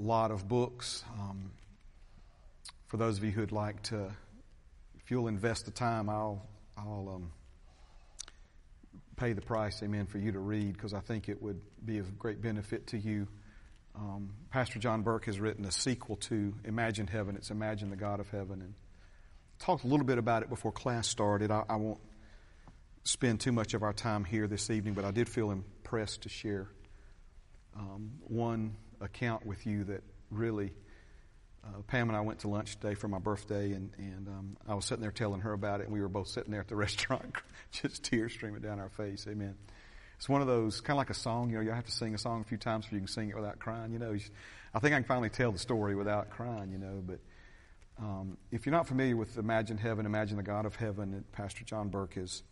lot of books. Um, for those of you who'd like to, if you'll invest the time, I'll, I'll um, pay the price, amen, for you to read because I think it would be of great benefit to you. Um, Pastor John Burke has written a sequel to Imagine Heaven. It's Imagine the God of Heaven. And talked a little bit about it before class started. I, I won't spend too much of our time here this evening, but I did feel impressed to share um, one account with you that really. Uh, Pam and I went to lunch today for my birthday, and, and um, I was sitting there telling her about it, and we were both sitting there at the restaurant, just tears streaming down our face. Amen. It's one of those, kind of like a song, you know, you have to sing a song a few times before you can sing it without crying, you know. I think I can finally tell the story without crying, you know, but um, if you're not familiar with Imagine Heaven, Imagine the God of Heaven, Pastor John Burke has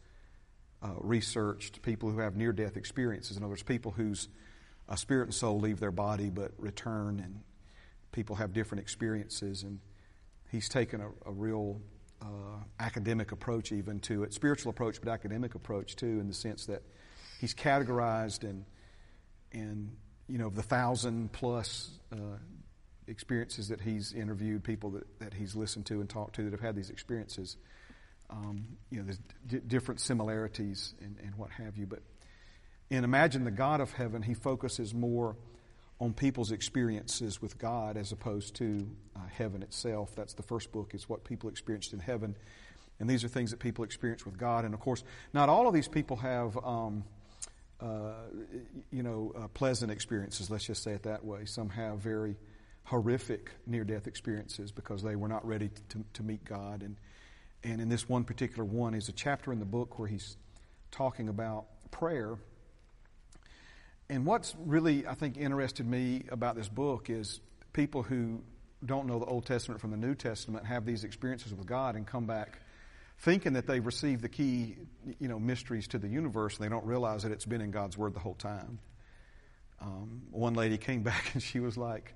uh, researched people who have near death experiences. In other people whose uh, spirit and soul leave their body but return, and people have different experiences. And he's taken a, a real uh, academic approach, even to it, spiritual approach, but academic approach too, in the sense that he's categorized and and you know the thousand plus uh, experiences that he's interviewed, people that, that he's listened to and talked to that have had these experiences. Um, you know, there's d- different similarities and, and what have you. But in Imagine the God of Heaven, he focuses more on people's experiences with God as opposed to uh, heaven itself. That's the first book, is what people experienced in heaven. And these are things that people experience with God. And of course, not all of these people have, um, uh, you know, uh, pleasant experiences, let's just say it that way. Some have very horrific near death experiences because they were not ready to, to meet God. And, and in this one particular one is a chapter in the book where he's talking about prayer. And what's really, I think, interested me about this book is people who don't know the Old Testament from the New Testament have these experiences with God and come back thinking that they've received the key, you know, mysteries to the universe, and they don't realize that it's been in God's Word the whole time. Um, one lady came back and she was like,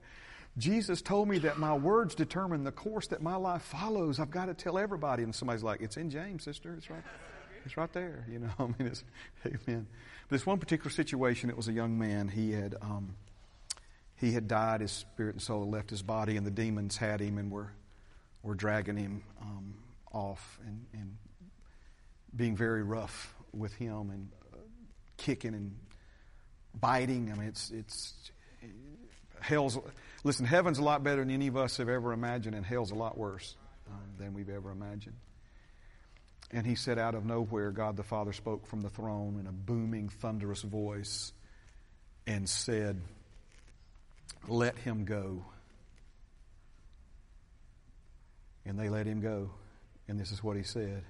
Jesus told me that my words determine the course that my life follows. I've got to tell everybody. And somebody's like, it's in James, sister. It's right, it's right there. You know, I mean, it's, amen. But this one particular situation, it was a young man. He had, um, he had died. His spirit and soul had left his body, and the demons had him and were, were dragging him um, off and, and being very rough with him and uh, kicking and biting. I mean, it's, it's, hell's, listen, heaven's a lot better than any of us have ever imagined, and hell's a lot worse um, than we've ever imagined. And he said, out of nowhere, God the Father spoke from the throne in a booming, thunderous voice and said, Let him go. And they let him go. And this is what he said.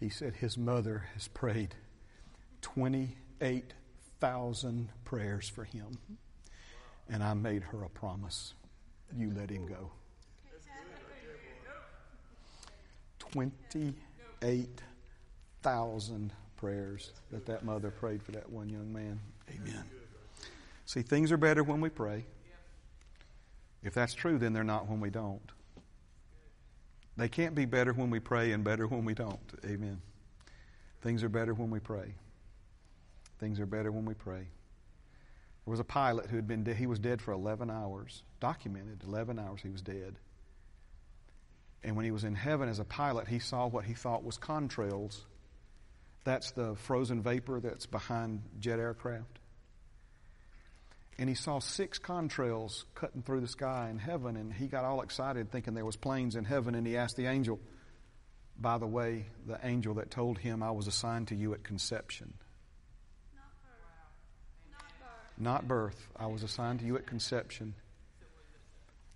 He said, His mother has prayed 28,000 prayers for him. And I made her a promise. You let him go. 28,000 prayers that that mother prayed for that one young man. Amen. See, things are better when we pray. If that's true, then they're not when we don't. They can't be better when we pray and better when we don't. Amen. Things are better when we pray. Things are better when we pray. There was a pilot who had been dead. He was dead for 11 hours, documented 11 hours he was dead. And when he was in heaven as a pilot, he saw what he thought was contrails. That's the frozen vapor that's behind jet aircraft. And he saw six contrails cutting through the sky in heaven, and he got all excited thinking there was planes in heaven, and he asked the angel, by the way, the angel that told him I was assigned to you at conception. Not birth. Not birth. I was assigned to you at conception.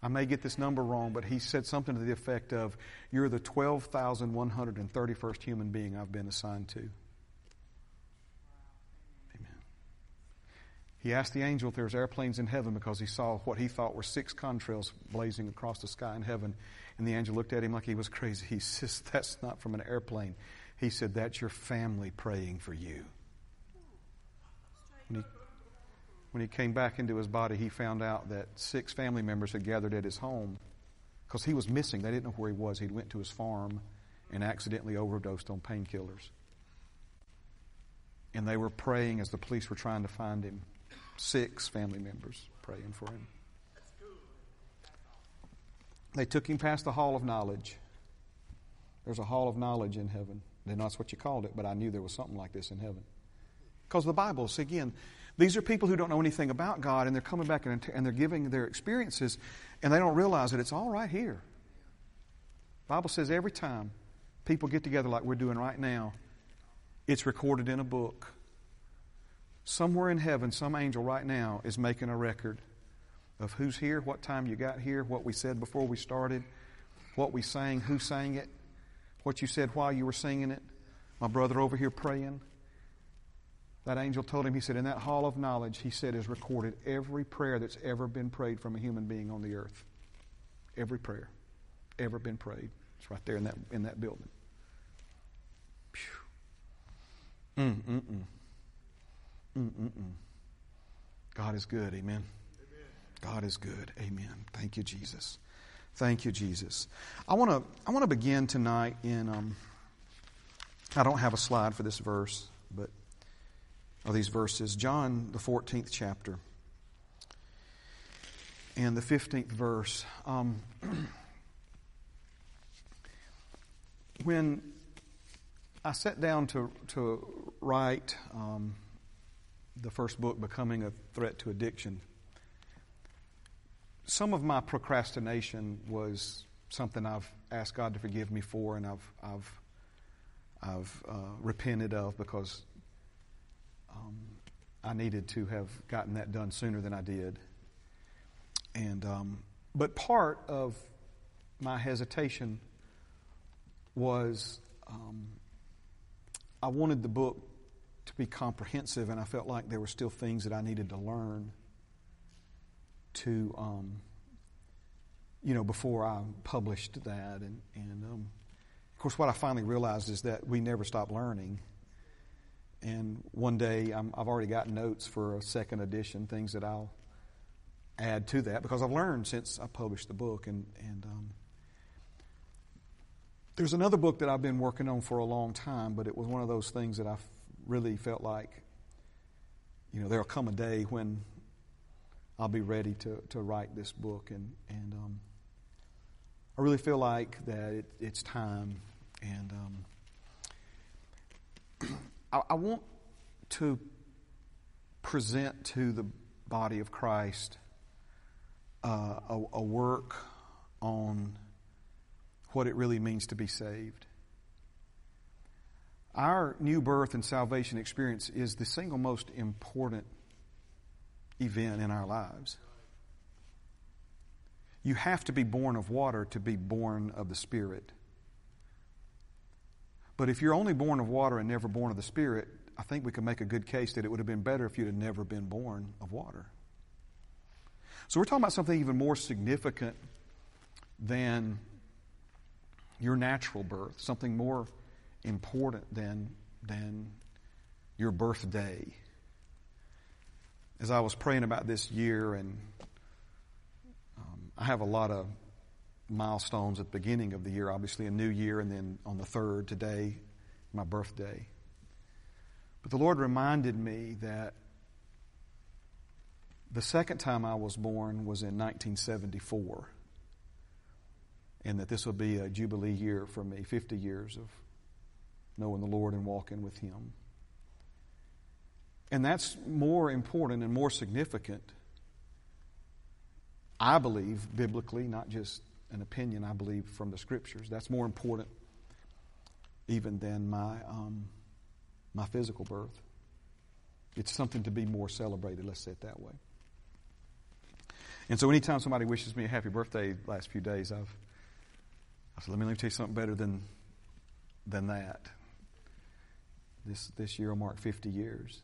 I may get this number wrong, but he said something to the effect of, You're the 12,131st human being I've been assigned to. Amen. He asked the angel if there was airplanes in heaven because he saw what he thought were six contrails blazing across the sky in heaven. And the angel looked at him like he was crazy. He says, That's not from an airplane. He said, That's your family praying for you. When he when he came back into his body, he found out that six family members had gathered at his home because he was missing. They didn't know where he was. He went to his farm and accidentally overdosed on painkillers. And they were praying as the police were trying to find him. Six family members praying for him. They took him past the hall of knowledge. There's a hall of knowledge in heaven. And that's what you called it, but I knew there was something like this in heaven. Because the Bible, again, these are people who don't know anything about God, and they're coming back and, and they're giving their experiences, and they don't realize that it's all right here. The Bible says every time people get together like we're doing right now, it's recorded in a book. Somewhere in heaven, some angel right now is making a record of who's here, what time you got here, what we said before we started, what we sang, who sang it, what you said while you were singing it. My brother over here praying. That angel told him, he said, in that hall of knowledge, he said, is recorded every prayer that's ever been prayed from a human being on the earth. Every prayer ever been prayed. It's right there in that, in that building. Mm, mm, mm. Mm, mm, mm. God is good. Amen. God is good. Amen. Thank you, Jesus. Thank you, Jesus. I want to I want to begin tonight in. Um, I don't have a slide for this verse, but of these verses, John the fourteenth chapter and the fifteenth verse. Um, when I sat down to to write um, the first book, "Becoming a Threat to Addiction," some of my procrastination was something I've asked God to forgive me for, and I've I've I've uh, repented of because I needed to have gotten that done sooner than I did. And um, but part of my hesitation was um, I wanted the book to be comprehensive, and I felt like there were still things that I needed to learn to, um, you know, before I published that. And, and um, of course, what I finally realized is that we never stop learning. And one day, i have already got notes for a second edition, things that I'll add to that because I've learned since I published the book. And, and um, there's another book that I've been working on for a long time, but it was one of those things that I really felt like, you know, there'll come a day when I'll be ready to, to write this book. And, and um, I really feel like that it, it's time. And um, I, I, want to present to the body of Christ uh, a, a work on what it really means to be saved. Our new birth and salvation experience is the single most important event in our lives. You have to be born of water to be born of the Spirit. But if you're only born of water and never born of the Spirit, I think we can make a good case that it would have been better if you'd have never been born of water. So we're talking about something even more significant than your natural birth, something more important than, than your birthday as I was praying about this year, and um, I have a lot of milestones at the beginning of the year, obviously a new year, and then on the third, today, my birthday. But the Lord reminded me that the second time I was born was in 1974, and that this would be a Jubilee year for me 50 years of knowing the Lord and walking with Him. And that's more important and more significant, I believe, biblically, not just an opinion, I believe, from the scriptures. That's more important even than my, um, my physical birth. It's something to be more celebrated, let's say it that way. And so anytime somebody wishes me a happy birthday last few days, I've I said, let me, let me tell you something better than, than that. This, this year will mark 50 years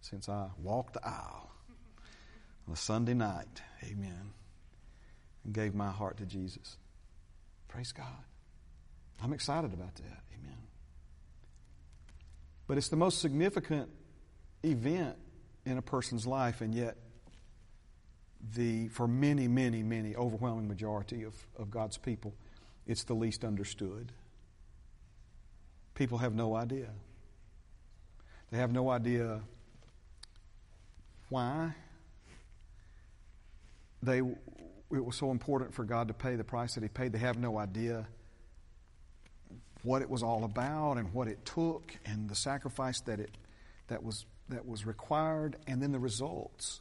since I walked the aisle on a Sunday night. Amen. And gave my heart to Jesus. Praise God. I'm excited about that. Amen. But it's the most significant event in a person's life, and yet, the, for many, many, many, overwhelming majority of, of God's people, it's the least understood. People have no idea. They have no idea why? they, it was so important for God to pay the price that He paid. They have no idea what it was all about and what it took and the sacrifice that it that was that was required and then the results.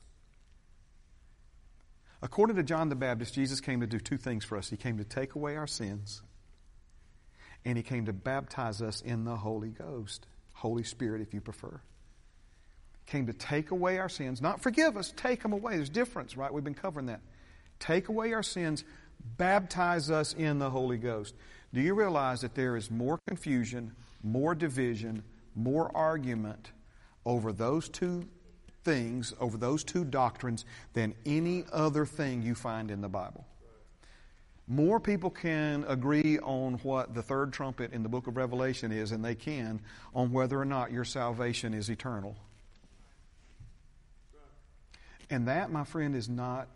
According to John the Baptist, Jesus came to do two things for us. He came to take away our sins and he came to baptize us in the Holy Ghost, Holy Spirit if you prefer. Came to take away our sins, not forgive us, take them away. There's difference, right? We've been covering that. Take away our sins, baptize us in the Holy Ghost. Do you realize that there is more confusion, more division, more argument over those two things, over those two doctrines, than any other thing you find in the Bible? More people can agree on what the third trumpet in the book of Revelation is than they can on whether or not your salvation is eternal. And that, my friend, is not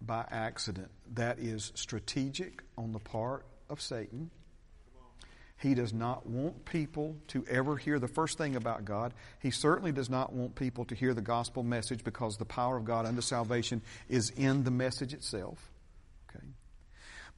by accident. That is strategic on the part of Satan. He does not want people to ever hear the first thing about God. He certainly does not want people to hear the gospel message because the power of God unto salvation is in the message itself. Okay.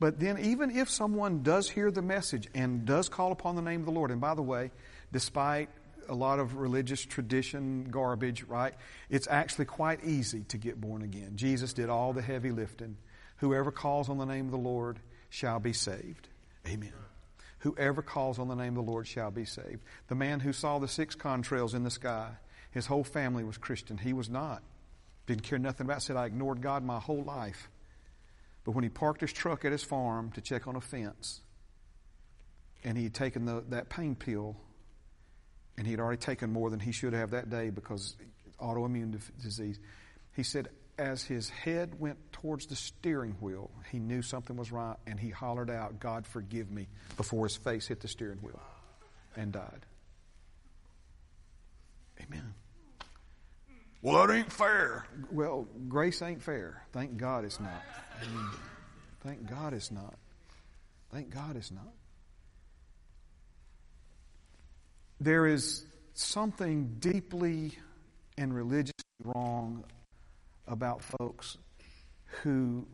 But then, even if someone does hear the message and does call upon the name of the Lord, and by the way, despite a lot of religious tradition garbage, right? It's actually quite easy to get born again. Jesus did all the heavy lifting. Whoever calls on the name of the Lord shall be saved. Amen. Whoever calls on the name of the Lord shall be saved. The man who saw the six contrails in the sky, his whole family was Christian. He was not. Didn't care nothing about it. Said, I ignored God my whole life. But when he parked his truck at his farm to check on a fence, and he had taken the, that pain pill, and he had already taken more than he should have that day because autoimmune disease, he said, as his head went towards the steering wheel, he knew something was right and he hollered out, God forgive me, before his face hit the steering wheel and died. Amen. Well, that ain't fair. Well, grace ain't fair. Thank God it's not. Thank God it's not. Thank God it's not. There is something deeply and religiously wrong about folks who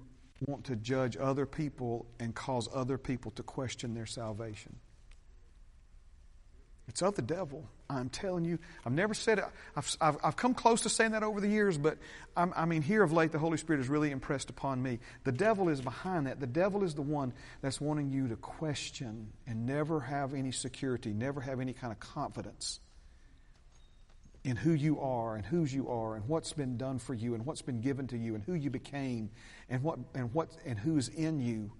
want to judge other people and cause other people to question their salvation. It's of the devil. I'm telling you. I've never said it. I've, I've, I've come close to saying that over the years, but I'm, i mean, here of late, the Holy Spirit has really impressed upon me. The devil is behind that. The devil is the one that's wanting you to question and never have any security, never have any kind of confidence in who you are and whose you are and what's been done for you and what's been given to you and who you became and what and what and who's in you.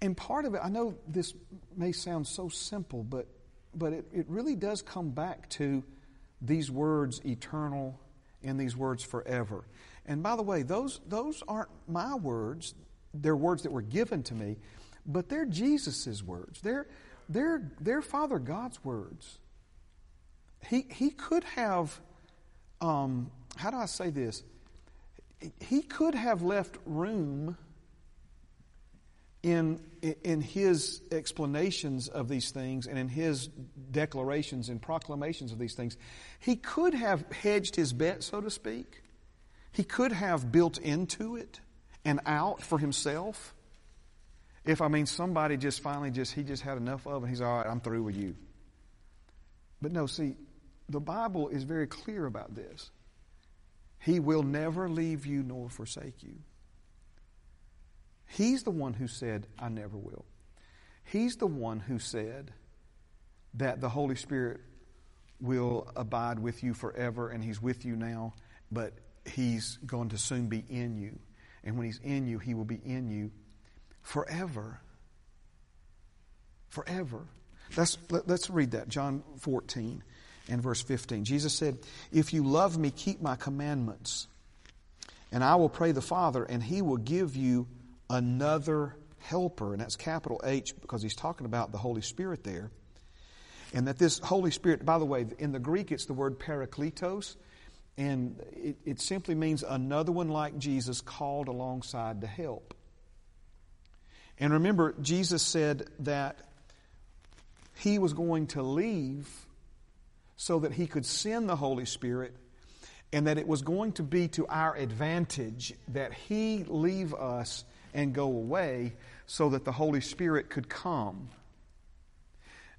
And part of it, I know this may sound so simple, but but it, it really does come back to these words eternal and these words forever. And by the way, those those aren't my words. They're words that were given to me, but they're Jesus' words. They're they're, they're Father God's words. He, he could have, um, how do I say this? He could have left room in, in his explanations of these things and in his declarations and proclamations of these things. He could have hedged his bet, so to speak. He could have built into it and out for himself. If, I mean, somebody just finally just, he just had enough of it, he's all right, I'm through with you. But no, see, the Bible is very clear about this. He will never leave you nor forsake you. He's the one who said, I never will. He's the one who said that the Holy Spirit will abide with you forever, and He's with you now, but He's going to soon be in you. And when He's in you, He will be in you forever. Forever. Let's, let, us read that. John 14 and verse 15. Jesus said, If you love me, keep my commandments. And I will pray the Father, and he will give you another helper. And that's capital H because he's talking about the Holy Spirit there. And that this Holy Spirit, by the way, in the Greek it's the word parakletos, and it, it simply means another one like Jesus called alongside to help. And remember, Jesus said that he was going to leave so that he could send the Holy Spirit and that it was going to be to our advantage that He leave us and go away so that the Holy Spirit could come.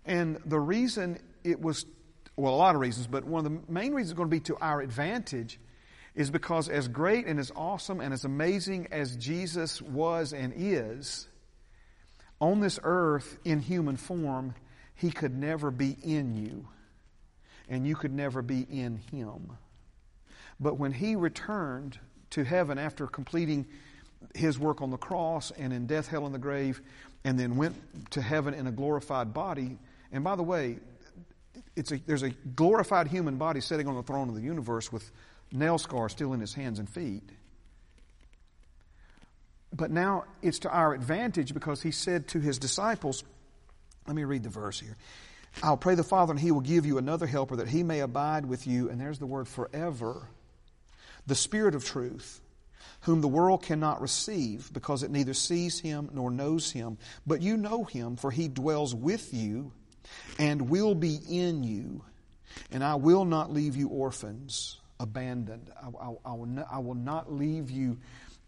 And the reason it was, well, a lot of reasons, but one of the main reasons it's going to be to our advantage is because as great and as awesome and as amazing as Jesus was and is, on this earth in human form, he could never be in you, and you could never be in him. But when he returned to heaven after completing his work on the cross and in death, hell, and the grave, and then went to heaven in a glorified body. And by the way, it's a, there's a glorified human body sitting on the throne of the universe with nail scars still in his hands and feet. But now it's to our advantage because he said to his disciples, let me read the verse here. I'll pray the Father, and he will give you another helper that he may abide with you. And there's the word forever. The Spirit of truth whom the world cannot receive because it neither sees him nor knows him. But you know him, for he dwells with you and will be in you. And I will not leave you orphans, abandoned. I, I, I, will, not, I will not leave you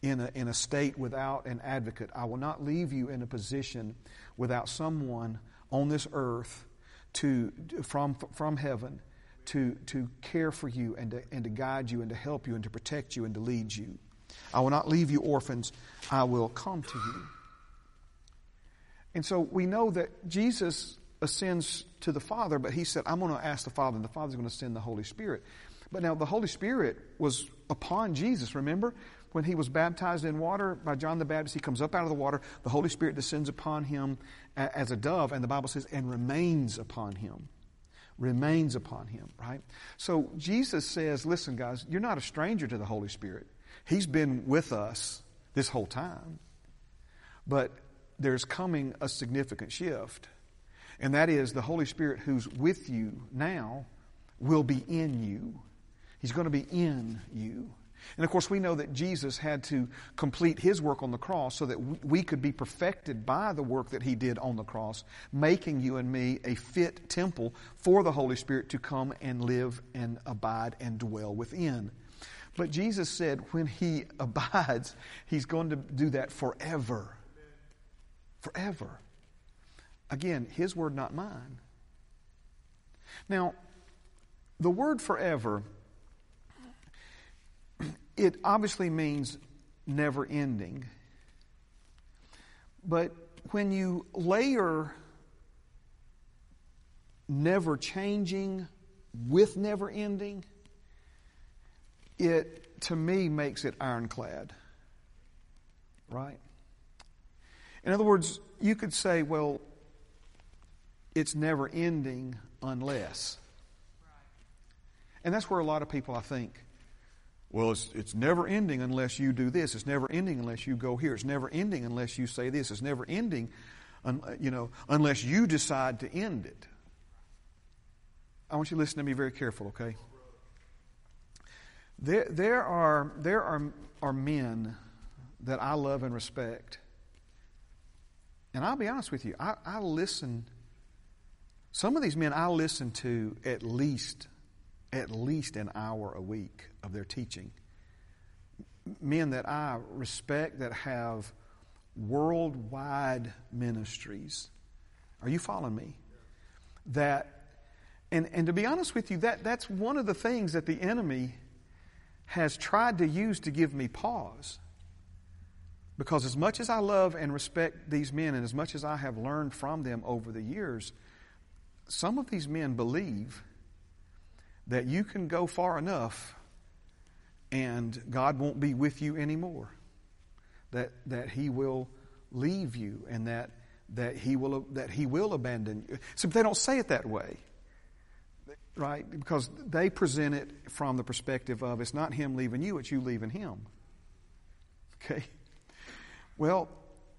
in a, in a state without an advocate. I will not leave you in a position without someone on this earth to, from, from heaven to, to care for you and to, and to guide you and to help you and to protect you and to lead you. I will not leave you orphans. I will come to you. And so we know that Jesus ascends to the Father, but he said, I'm going to ask the Father, and the Father's going to send the Holy Spirit. But now the Holy Spirit was upon Jesus, remember? When he was baptized in water by John the Baptist, he comes up out of the water. The Holy Spirit descends upon him as a dove, and the Bible says, and remains upon him. Remains upon him, right? So Jesus says, listen, guys, you're not a stranger to the Holy Spirit. He's been with us this whole time. But there's coming a significant shift. And that is the Holy Spirit who's with you now will be in you. He's going to be in you. And of course, we know that Jesus had to complete his work on the cross so that we could be perfected by the work that he did on the cross, making you and me a fit temple for the Holy Spirit to come and live and abide and dwell within. But Jesus said when he abides, he's going to do that forever. Forever. Again, his word, not mine. Now, the word forever, it obviously means never ending. But when you layer never changing with never ending, it, to me, makes it ironclad. Right? In other words, you could say, well, it's never ending unless. And that's where a lot of people, I think, well, it's, it's never ending unless you do this. It's never ending unless you go here. It's never ending unless you say this. It's never ending, un, you know, unless you decide to end it. I want you to listen to me very careful, okay? There, there, are, there are, are men that I love and respect. And I'll be honest with you, I, I listen, some of these men I listen to at least, at least an hour a week of their teaching. Men that I respect that have worldwide ministries. Are you following me? That, and, and to be honest with you, that, that's one of the things that the enemy has tried to use to give me pause. Because as much as I love and respect these men, and as much as I have learned from them over the years, some of these men believe that you can go far enough and God won't be with you anymore. That, that He will leave you and that, that, he will, that He will abandon you. So they don't say it that way right? Because they present it from the perspective of it's not him leaving you, it's you leaving him. Okay? Well,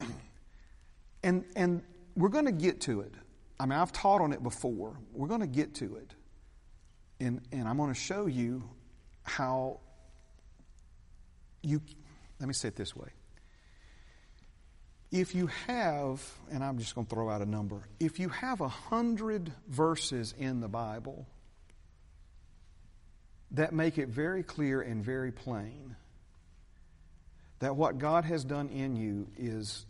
and and we're going to get to it. I mean, I've taught on it before. We're going to get to it. And and I'm going to show you how you let me say it this way. If you have, and I'm just going to throw out a number, if you have a hundred verses in the Bible that make it very clear and very plain that what God has done in you is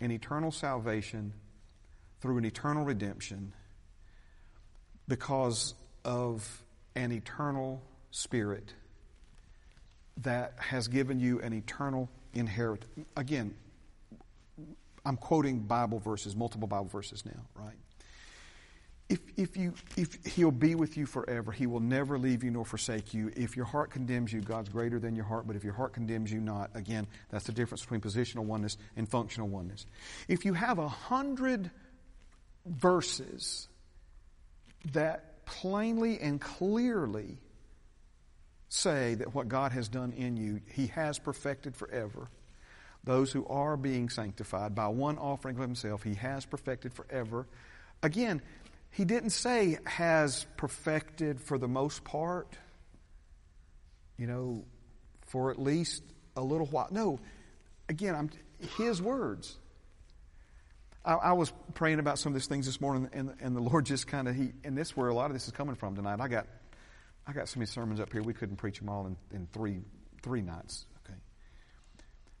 an eternal salvation through an eternal redemption because of an eternal spirit that has given you an eternal inheritance. Again, I'm quoting Bible verses, multiple Bible verses now, right? If, if, you, if he'll be with you forever, he will never leave you nor forsake you. If your heart condemns you, God's greater than your heart. But if your heart condemns you not, again, that's the difference between positional oneness and functional oneness. If you have a hundred verses that plainly and clearly say that what God has done in you, He has perfected forever. Those who are being sanctified by one offering of Himself, He has perfected forever. Again, He didn't say has perfected for the most part, you know, for at least a little while. No, again, I'm, His words. I, I, was praying about some of these things this morning, and, and the Lord just kind of, He, and this is where a lot of this is coming from tonight. I got I got so many sermons up here, we couldn't preach them all in, in three, three nights. Okay.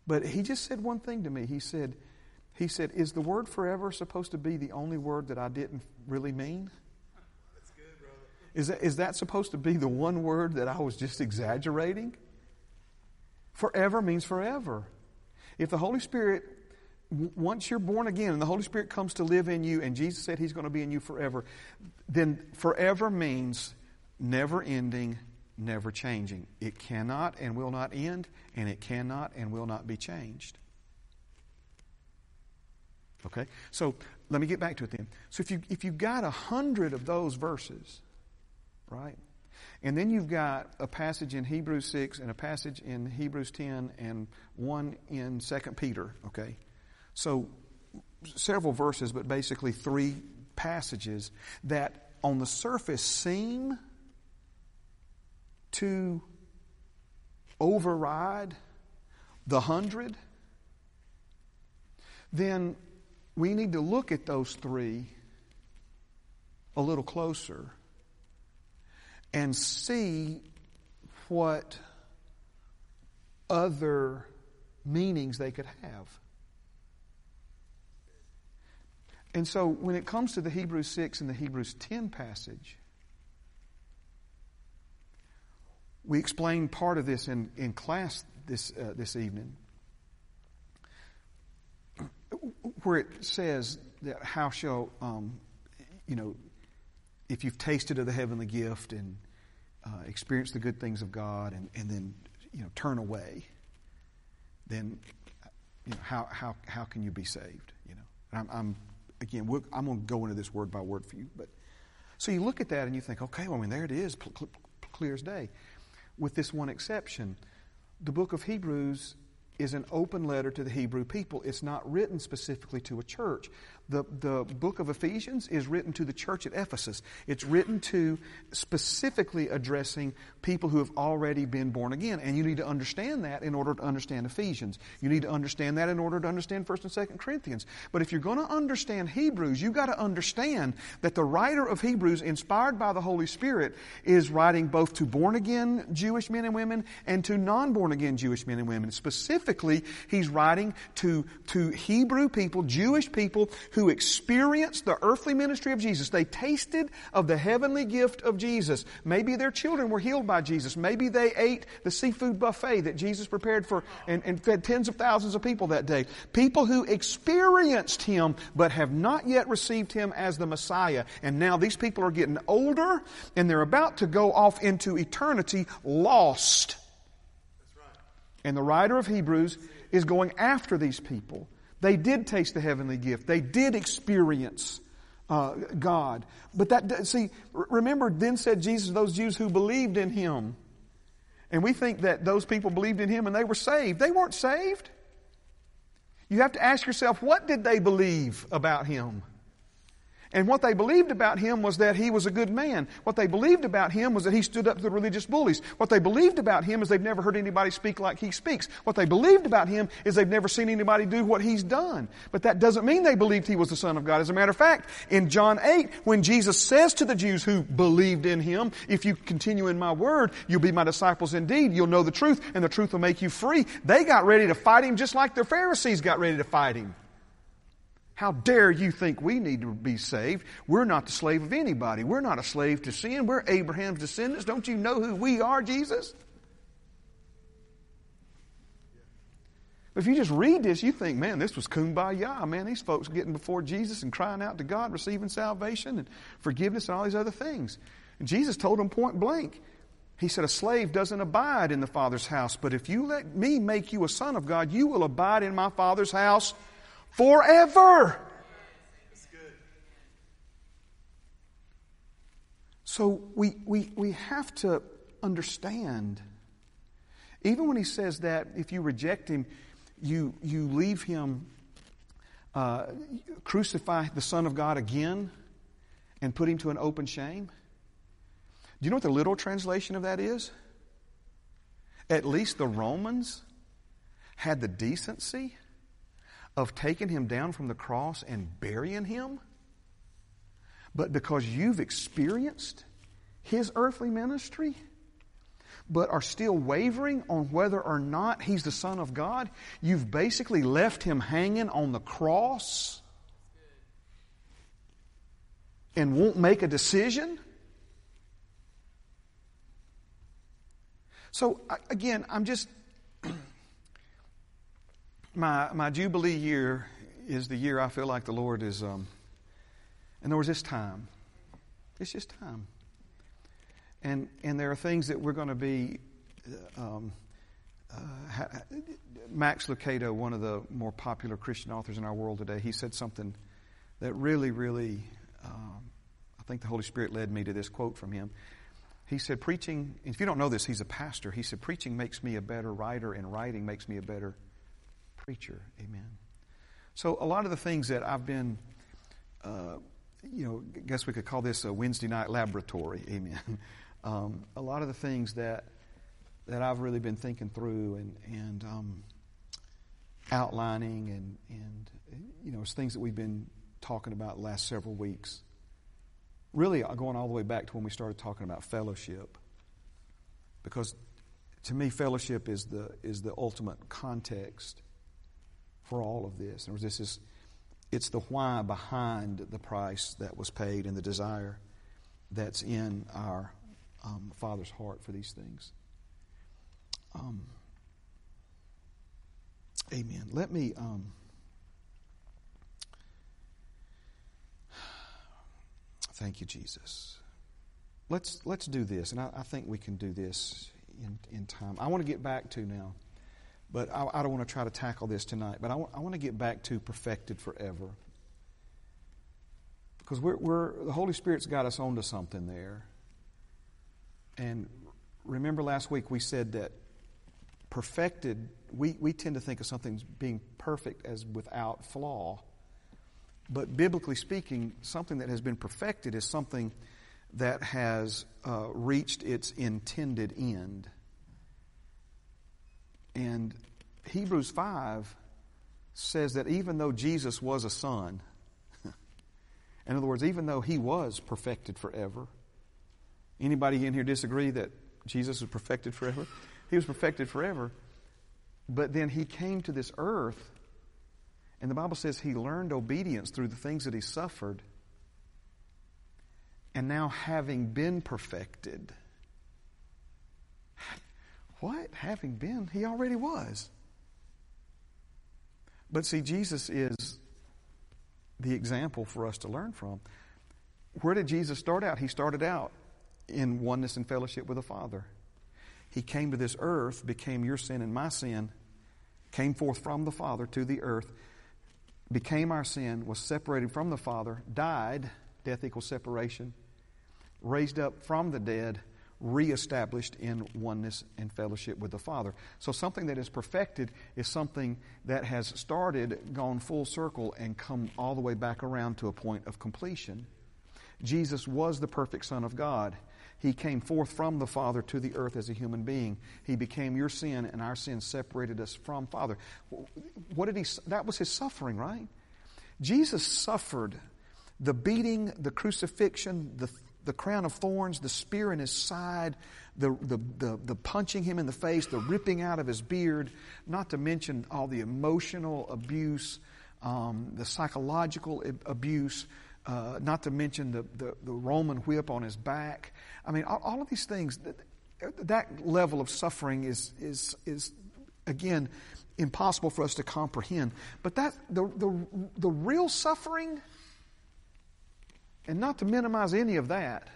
But he just said one thing to me. He said, he said, Is the word forever supposed to be the only word that I didn't really mean? That's good, brother. Is that, is that supposed to be the one word that I was just exaggerating? Forever means forever. If the Holy Spirit, once you're born again and the Holy Spirit comes to live in you and Jesus said He's going to be in you forever, then forever means never ending, never changing. It cannot and will not end, and it cannot and will not be changed. Okay? So let me get back to it then. So if you if you've got a hundred of those verses, right? And then you've got a passage in Hebrews 6 and a passage in Hebrews 10 and one in 2 Peter, okay? So several verses, but basically three passages that on the surface seem to override the hundred, then we need to look at those three a little closer and see what other meanings they could have. And so when it comes to the Hebrews 6 and the Hebrews 10 passage, We explained part of this in, in class this, uh, this evening, where it says that how shall, um, you know, if you've tasted of the heavenly gift and uh, experienced the good things of God and, and then, you know, turn away, then, you know, how, how, how can you be saved? You know, I'm, I'm again, I'm going to go into this word by word for you, but so you look at that and you think, okay, well, I mean, there it is, clear as day with this one exception. The book of Hebrews is an open letter to the Hebrew people. It's not written specifically to a church. The, the book of Ephesians is written to the church at Ephesus. It's written to specifically addressing people who have already been born again. And you need to understand that in order to understand Ephesians. You need to understand that in order to understand 1st and 2nd Corinthians. But if you're going to understand Hebrews, you've got to understand that the writer of Hebrews, inspired by the Holy Spirit, is writing both to born again Jewish men and women and to non born again Jewish men and women. Specifically, he's writing to, to Hebrew people, Jewish people, who experienced the earthly ministry of Jesus. They tasted of the heavenly gift of Jesus. Maybe their children were healed by Jesus. Maybe they ate the seafood buffet that Jesus prepared for and, and fed tens of thousands of people that day. People who experienced Him but have not yet received Him as the Messiah. And now these people are getting older and they're about to go off into eternity lost. And the writer of Hebrews is going after these people they did taste the heavenly gift. They did experience uh, God. But that, see, remember, then said Jesus, those Jews who believed in Him. And we think that those people believed in Him and they were saved. They weren't saved. You have to ask yourself, what did they believe about Him? And what they believed about him was that he was a good man. What they believed about him was that he stood up to the religious bullies. What they believed about him is they've never heard anybody speak like he speaks. What they believed about him is they've never seen anybody do what he's done. But that doesn't mean they believed he was the Son of God. As a matter of fact, in John 8, when Jesus says to the Jews who believed in him, if you continue in my word, you'll be my disciples indeed. You'll know the truth and the truth will make you free. They got ready to fight him just like the Pharisees got ready to fight him. How dare you think we need to be saved? We're not the slave of anybody. We're not a slave to sin. We're Abraham's descendants. Don't you know who we are, Jesus? If you just read this, you think, man, this was kumbaya. Man, these folks getting before Jesus and crying out to God, receiving salvation and forgiveness and all these other things. And Jesus told them point blank. He said, A slave doesn't abide in the Father's house, but if you let me make you a son of God, you will abide in my Father's house forever. So we, we, we have to understand, even when he says that if you reject him, you, you leave him, uh, crucify the Son of God again and put him to an open shame. Do you know what the literal translation of that is? At least the Romans had the decency of taking him down from the cross and burying him, but because you've experienced his earthly ministry, but are still wavering on whether or not he's the Son of God, you've basically left him hanging on the cross and won't make a decision. So, again, I'm just my, my Jubilee year is the year I feel like the Lord is, um, in other words, it's time. It's just time. And, and there are things that we're going to be. Uh, um, uh, Max Lucado, one of the more popular Christian authors in our world today, he said something that really, really, um, I think the Holy Spirit led me to this quote from him. He said, Preaching, if you don't know this, he's a pastor. He said, Preaching makes me a better writer, and writing makes me a better preacher. Amen. So, a lot of the things that I've been, uh, you know, I guess we could call this a Wednesday night laboratory. Amen. Um, a lot of the things that that I've really been thinking through and and um, outlining and and you know, it's things that we've been talking about last several weeks. Really, going all the way back to when we started talking about fellowship, because to me, fellowship is the is the ultimate context for all of this. Words, this is it's the why behind the price that was paid and the desire that's in our um, Father's heart for these things. Um, amen. Let me. Um, thank you, Jesus. Let's let's do this, and I, I think we can do this in in time. I want to get back to now but I, I don't want to try to tackle this tonight. But I, w- I want to get back to perfected forever. Because we're, we're, the Holy Spirit's got us onto something there. And remember last week we said that perfected, we, we tend to think of something being perfect as without flaw. But biblically speaking, something that has been perfected is something that has uh, reached its intended end. And Hebrews 5 says that even though Jesus was a son, in other words, even though he was perfected forever, anybody in here disagree that Jesus was perfected forever? He was perfected forever, but then he came to this earth, and the Bible says he learned obedience through the things that he suffered. And now, having been perfected, what? Having been? He already was. But see, Jesus is the example for us to learn from. Where did Jesus start out? He started out in oneness and fellowship with the Father. He came to this earth, became your sin and my sin, came forth from the Father to the earth, became our sin, was separated from the Father, died, death equals separation, raised up from the dead, reestablished in oneness and fellowship with the Father. So something that is perfected is something that has started, gone full circle, and come all the way back around to a point of completion. Jesus was the perfect Son of God. He came forth from the Father to the earth as a human being. He became your sin, and our sin separated us from Father. What did he? That was his suffering, right? Jesus suffered the beating, the crucifixion, the the crown of thorns, the spear in his side, the, the, the, the, punching him in the face, the ripping out of his beard, not to mention all the emotional abuse, um, the psychological abuse, uh, not to mention the, the, the, Roman whip on his back. I mean, all, all of these things, that, that level of suffering is, is, is again, impossible for us to comprehend. But that, the, the, the real suffering, and not to minimize any of that,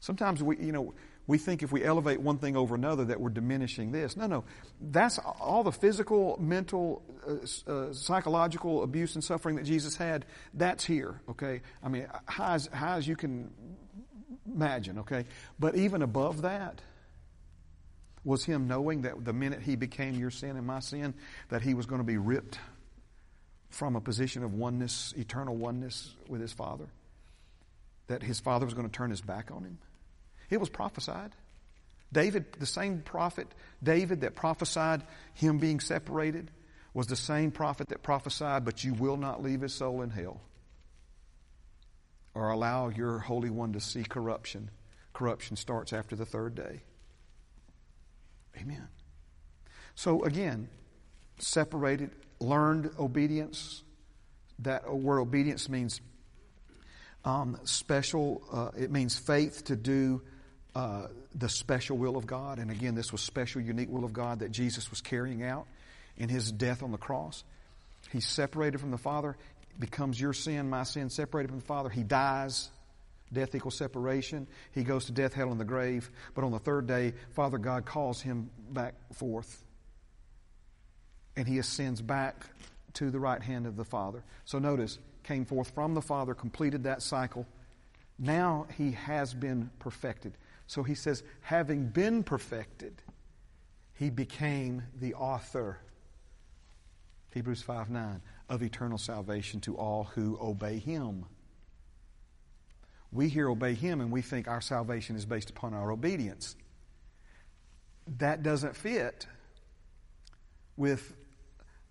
sometimes we, you know, we think if we elevate one thing over another that we're diminishing this. No, no. That's all the physical, mental, uh, uh, psychological abuse and suffering that Jesus had, that's here, okay? I mean, high as, high as you can imagine, okay? But even above that was him knowing that the minute he became your sin and my sin, that he was going to be ripped from a position of oneness, eternal oneness with his Father that his father was going to turn his back on him? It was prophesied. David, the same prophet, David that prophesied him being separated, was the same prophet that prophesied, but you will not leave his soul in hell or allow your Holy One to see corruption. Corruption starts after the third day. Amen. So again, separated, learned obedience. That word obedience means um, special, uh, it means faith to do uh, the special will of God. And again, this was special, unique will of God that Jesus was carrying out in his death on the cross. He's separated from the Father, becomes your sin, my sin, separated from the Father. He dies. Death equals separation. He goes to death, hell, and the grave. But on the third day, Father God calls him back forth. And he ascends back to the right hand of the Father. So notice, came forth from the Father, completed that cycle. Now he has been perfected. So he says, having been perfected, he became the author, Hebrews 5 9, of eternal salvation to all who obey him. We here obey him and we think our salvation is based upon our obedience. That doesn't fit with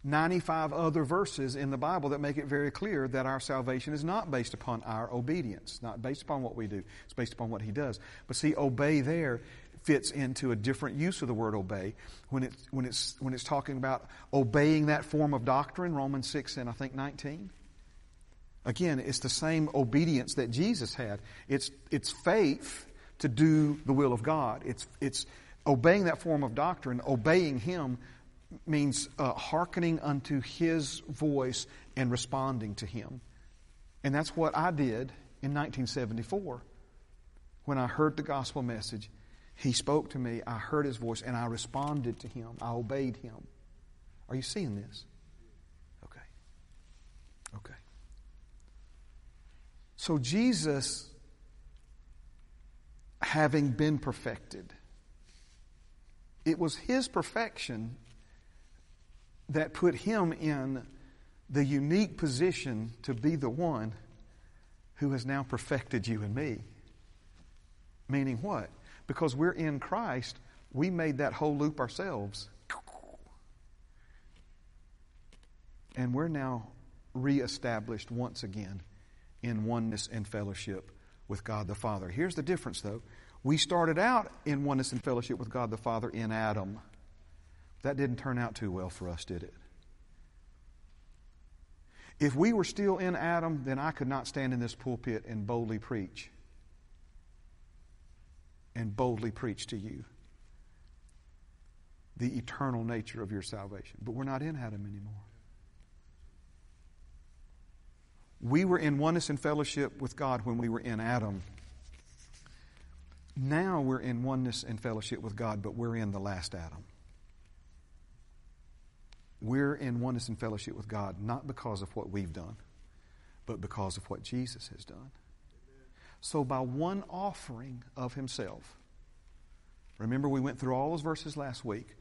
95 other verses in the Bible that make it very clear that our salvation is not based upon our obedience, not based upon what we do. It's based upon what He does. But see, obey there fits into a different use of the word obey when it's, when it's, when it's talking about obeying that form of doctrine, Romans 6 and I think 19. Again, it's the same obedience that Jesus had. It's, it's faith to do the will of God. It's, it's obeying that form of doctrine, obeying Him means uh, hearkening unto his voice and responding to him. And that's what I did in 1974 when I heard the gospel message. He spoke to me, I heard his voice, and I responded to him. I obeyed him. Are you seeing this? Okay. Okay. So Jesus, having been perfected, it was his perfection that put him in the unique position to be the one who has now perfected you and me. Meaning what? Because we're in Christ, we made that whole loop ourselves. And we're now reestablished once again in oneness and fellowship with God the Father. Here's the difference, though. We started out in oneness and fellowship with God the Father in Adam. That didn't turn out too well for us, did it? If we were still in Adam, then I could not stand in this pulpit and boldly preach. And boldly preach to you the eternal nature of your salvation. But we're not in Adam anymore. We were in oneness and fellowship with God when we were in Adam. Now we're in oneness and fellowship with God, but we're in the last Adam. We're in oneness and fellowship with God not because of what we've done, but because of what Jesus has done. So, by one offering of Himself, Remember, we went through all those verses last week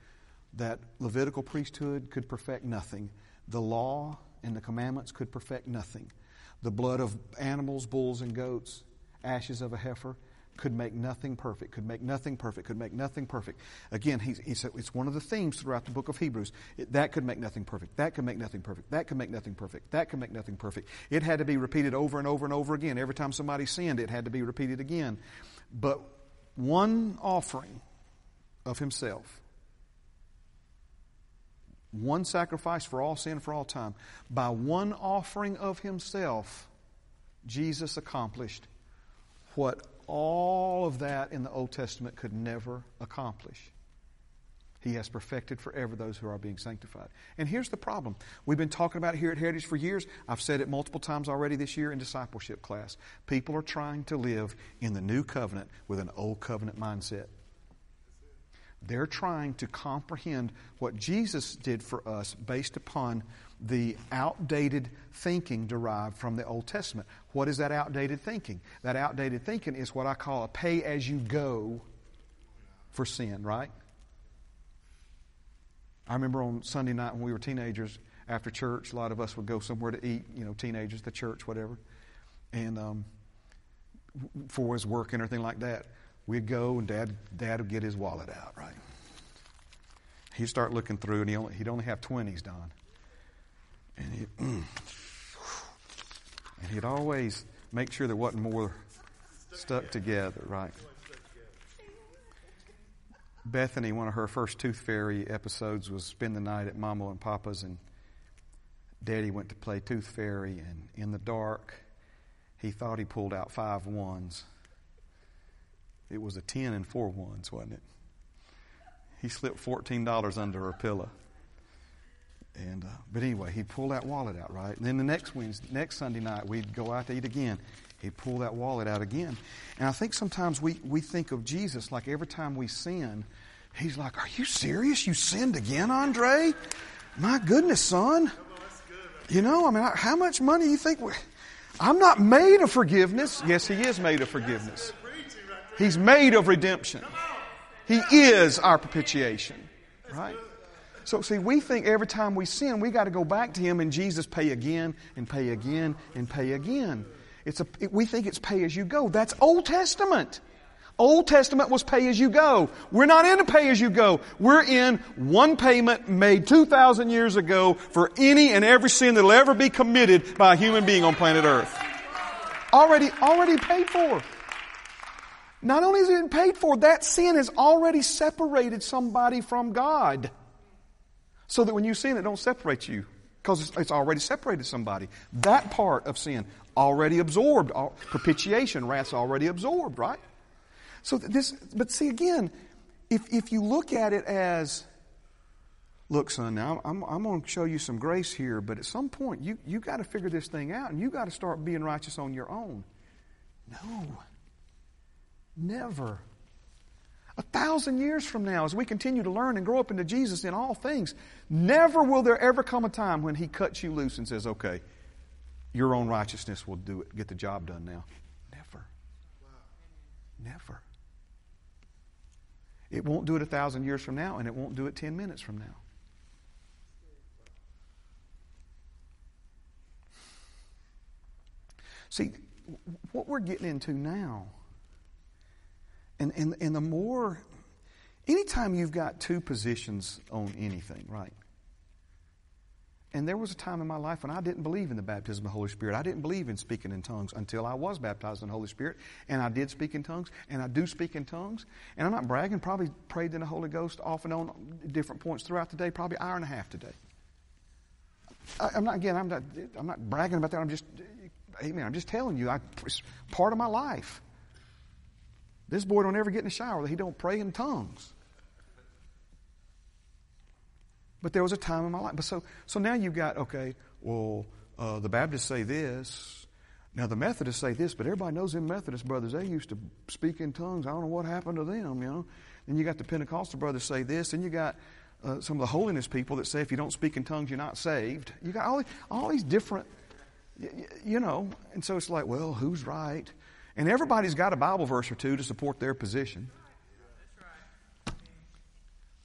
that Levitical priesthood could perfect nothing. The law and the commandments could perfect nothing. The blood of animals, bulls, and goats, ashes of a heifer, could make nothing perfect, could make nothing perfect, could make nothing perfect. Again, he, he said it's one of the themes throughout the book of Hebrews. It, that could make nothing perfect. That could make nothing perfect. That could make nothing perfect. That could make nothing perfect. It had to be repeated over and over and over again. Every time somebody sinned, it had to be repeated again. But one offering of himself, one sacrifice for all sin for all time, by one offering of himself, Jesus accomplished what all of that in the Old Testament could never accomplish. He has perfected forever those who are being sanctified. And here's the problem. We've been talking about here at Heritage for years. I've said it multiple times already this year in discipleship class. People are trying to live in the new covenant with an old covenant mindset. They're trying to comprehend what Jesus did for us based upon the outdated thinking derived from the Old Testament. What is that outdated thinking? That outdated thinking is what I call a pay as you go for sin, right? I remember on Sunday night when we were teenagers after church, a lot of us would go somewhere to eat, you know, teenagers, the church, whatever. And um, for his work and everything like that, we'd go and dad, dad would get his wallet out, right? He'd start looking through and he only, he'd only have 20s, Don. And he'd, mm, and he'd always make sure there wasn't more stuck together, right? Bethany, one of her first Tooth Fairy episodes was spend the night at Mama and Papa's, and Daddy went to play Tooth Fairy, and in the dark, he thought he pulled out five ones. It was a ten and four ones, wasn't it? He slipped fourteen dollars under her pillow. And uh, but anyway, he'd pull that wallet out, right? And then the next Wednesday, next Sunday night, we'd go out to eat again. He'd pull that wallet out again. And I think sometimes we, we think of Jesus like every time we sin, he's like, Are you serious? You sinned again, Andre? My goodness, son. You know, I mean, how much money you think we. I'm not made of forgiveness. Yes, he is made of forgiveness. He's made of redemption. He is our propitiation. Right? So, see, we think every time we sin, we got to go back to Him and Jesus pay again and pay again and pay again. It's a, it, we think it's pay as you go. That's Old Testament. Old Testament was pay as you go. We're not in a pay as you go. We're in one payment made 2,000 years ago for any and every sin that'll ever be committed by a human being on planet Earth. Already, already paid for. Not only is it paid for, that sin has already separated somebody from God. So that when you sin, it don't separate you because it's already separated somebody. That part of sin already absorbed. Propitiation, wrath's already absorbed, right? So this, but see again, if, if you look at it as, look, son, now I'm, I'm going to show you some grace here, but at some point you, you got to figure this thing out and you got to start being righteous on your own. No. Never. A thousand years from now, as we continue to learn and grow up into Jesus in all things, never will there ever come a time when He cuts you loose and says, okay, your own righteousness will do it, get the job done now. Never. Never. It won't do it a thousand years from now, and it won't do it ten minutes from now. See, what we're getting into now and, and, and the more, anytime you've got two positions on anything, right? And there was a time in my life when I didn't believe in the baptism of the Holy Spirit. I didn't believe in speaking in tongues until I was baptized in the Holy Spirit. And I did speak in tongues, and I do speak in tongues. And I'm not bragging, probably prayed in the Holy Ghost off and on different points throughout the day, probably hour and a half today. I, am not, again, I'm not, I'm not bragging about that. I'm just, amen, I'm just telling you, I, it's part of my life. This boy don't ever get in the shower that he don't pray in tongues. But there was a time in my life. But so, so now you've got, okay, well, uh, the Baptists say this. Now the Methodists say this, but everybody knows them Methodist brothers, they used to speak in tongues. I don't know what happened to them, you know. Then you got the Pentecostal brothers say this. Then you got uh, some of the holiness people that say if you don't speak in tongues, you're not saved. You got all, all these different, you know. And so it's like, well, who's right? And everybody's got a Bible verse or two to support their position.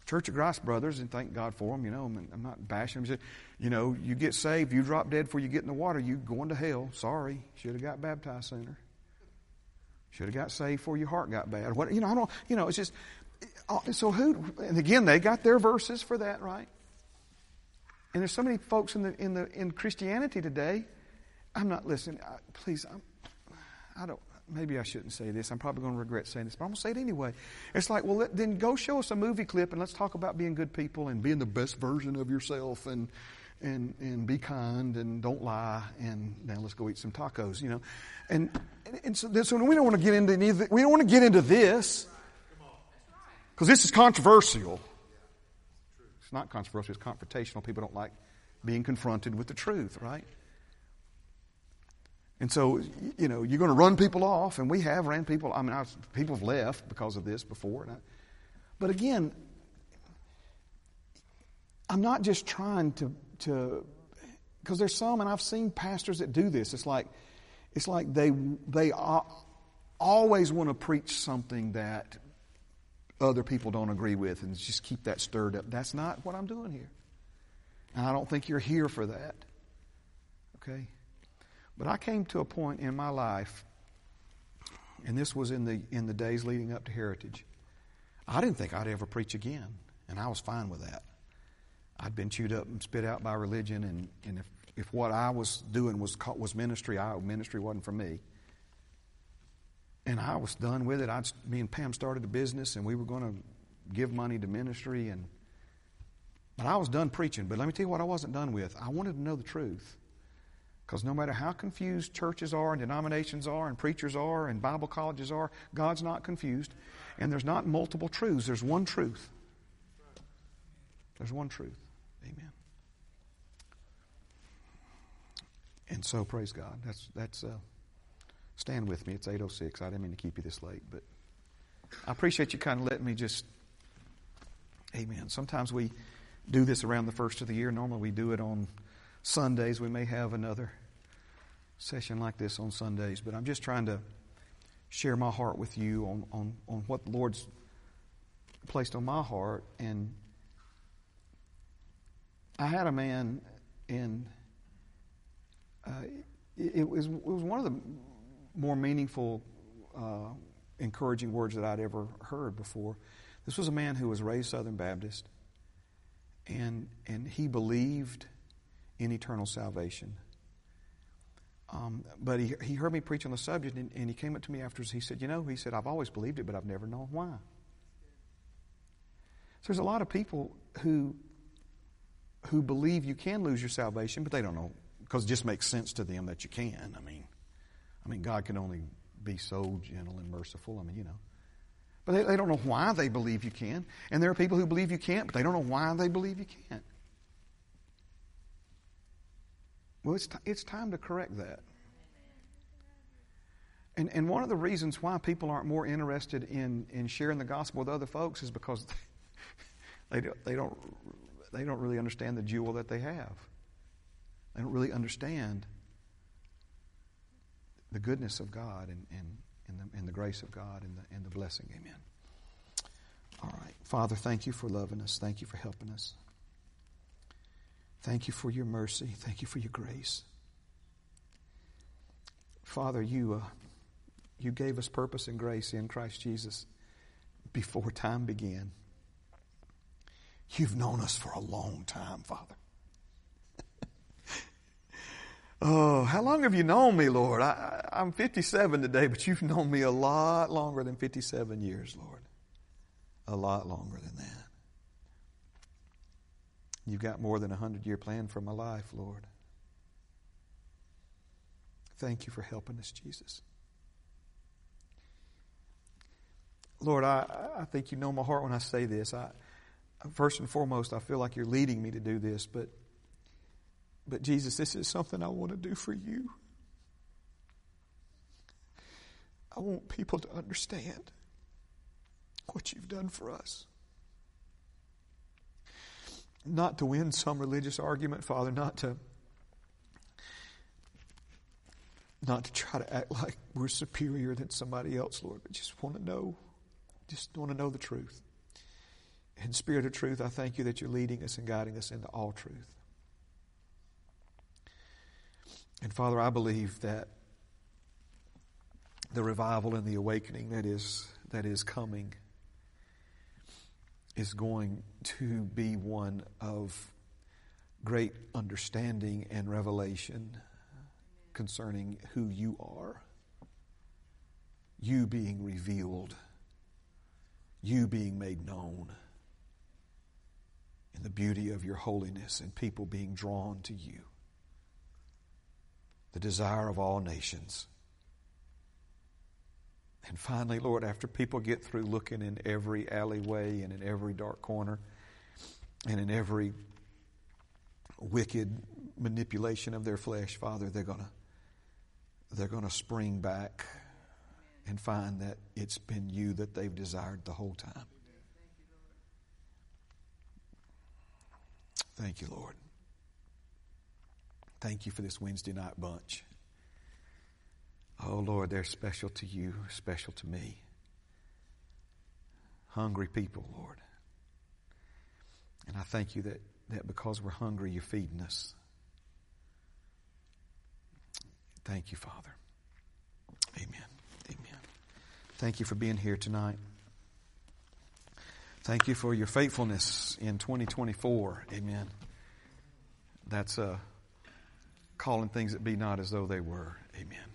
Church of Christ brothers, and thank God for them. You know, I'm, not bashing them. You know, you get saved, you drop dead before you get in the water, you going to hell. Sorry, should have got baptized sooner. Should have got saved before your heart got bad. What you know, I don't. You know, it's just. Uh, so who? And again, they got their verses for that, right? And there's so many folks in the in the in Christianity today. I'm not listening. please, I'm, I don't maybe I shouldn't say this. I'm probably going to regret saying this, but I'm going to say it anyway. It's like, well, let, then go show us a movie clip and let's talk about being good people and being the best version of yourself and and and be kind and don't lie and now let's go eat some tacos, you know. And and so, this, so we don't want to get into anything. We don't want to get into this because this is controversial. It's not controversial. It's confrontational. People don't like being confronted with the truth, right? And so, you know, you're going to run people off, and we have ran people. I mean, I've, people have left because of this before. I, but again, I'm not just trying to to because there's some, and I've seen pastors that do this. It's like it's like they they always want to preach something that other people don't agree with, and just keep that stirred up. That's not what I'm doing here, and I don't think you're here for that. Okay. But I came to a point in my life, and this was in the, in the days leading up to Heritage. I didn't think I'd ever preach again, and I was fine with that. I'd been chewed up and spit out by religion, and, and if, if what I was doing was, was ministry, I, ministry wasn't for me. And I was done with it. I'd, me and Pam started a business, and we were going to give money to ministry, and but I was done preaching. But let me tell you what I wasn't done with. I wanted to know the truth. Because no matter how confused churches are and denominations are and preachers are and Bible colleges are, God's not confused. And there's not multiple truths, there's one truth. There's one truth. Amen. And so, praise God. That's, that's, uh, stand with me. It's 8.06. I didn't mean to keep you this late, but I appreciate you kind of letting me just, amen. Sometimes we do this around the first of the year. Normally we do it on Sundays. We may have another session like this on Sundays, but I'm just trying to share my heart with you on, on, on what the Lord's placed on my heart. And I had a man in, uh, it, it, was, it was one of the more meaningful, uh, encouraging words that I'd ever heard before. This was a man who was raised Southern Baptist, and, and he believed in eternal salvation. Um, but he, he heard me preach on the subject, and, and he came up to me afterwards. He said, You know, he said, I've always believed it, but I've never known why. So there's a lot of people who, who believe you can lose your salvation, but they don't know, because it just makes sense to them that you can. I mean, I mean, God can only be so gentle and merciful. I mean, you know. But they, they don't know why they believe you can. And there are people who believe you can't, but they don't know why they believe you can't. Well, it's, t- it's time to correct that. And, and one of the reasons why people aren't more interested in, in sharing the gospel with other folks is because they, don't, they, don't, they don't really understand the jewel that they have. They don't really understand the goodness of God and, and, and, the, and the grace of God and the, and the blessing. Amen. All right. Father, thank you for loving us. Thank you for helping us. Thank you for your mercy. Thank you for your grace. Father, you, uh, you gave us purpose and grace in Christ Jesus before time began. You've known us for a long time, Father. oh, how long have you known me, Lord? I, I'm 57 today, but you've known me a lot longer than 57 years, Lord. A lot longer than that. You've got more than a hundred year plan for my life, Lord. Thank you for helping us, Jesus. Lord, I, I think you know my heart when I say this. I, first and foremost, I feel like you're leading me to do this, but, but Jesus, this is something I want to do for you. I want people to understand what you've done for us not to win some religious argument, Father, not to not to try to act like we're superior than somebody else, Lord, but just want to know, just want to know the truth. In spirit of truth, I thank you that you're leading us and guiding us into all truth. And Father, I believe that the revival and the awakening that is, that is coming is going to be one of great understanding and revelation concerning who you are, you being revealed, you being made known in the beauty of your holiness and people being drawn to you. The desire of all nations. And finally, Lord, after people get through looking in every alleyway and in every dark corner and in every wicked manipulation of their flesh, Father, they're going to they're going to spring back and find that it's been you that they've desired the whole time. Thank you, Lord. Thank you for this Wednesday night bunch. Oh, Lord, they're special to you, special to me. Hungry people, Lord. And I thank you that, that because we're hungry, you're feeding us. Thank you, Father. Amen. Amen. Thank you for being here tonight. Thank you for your faithfulness in 2024. Amen. That's uh, calling things that be not as though they were. Amen.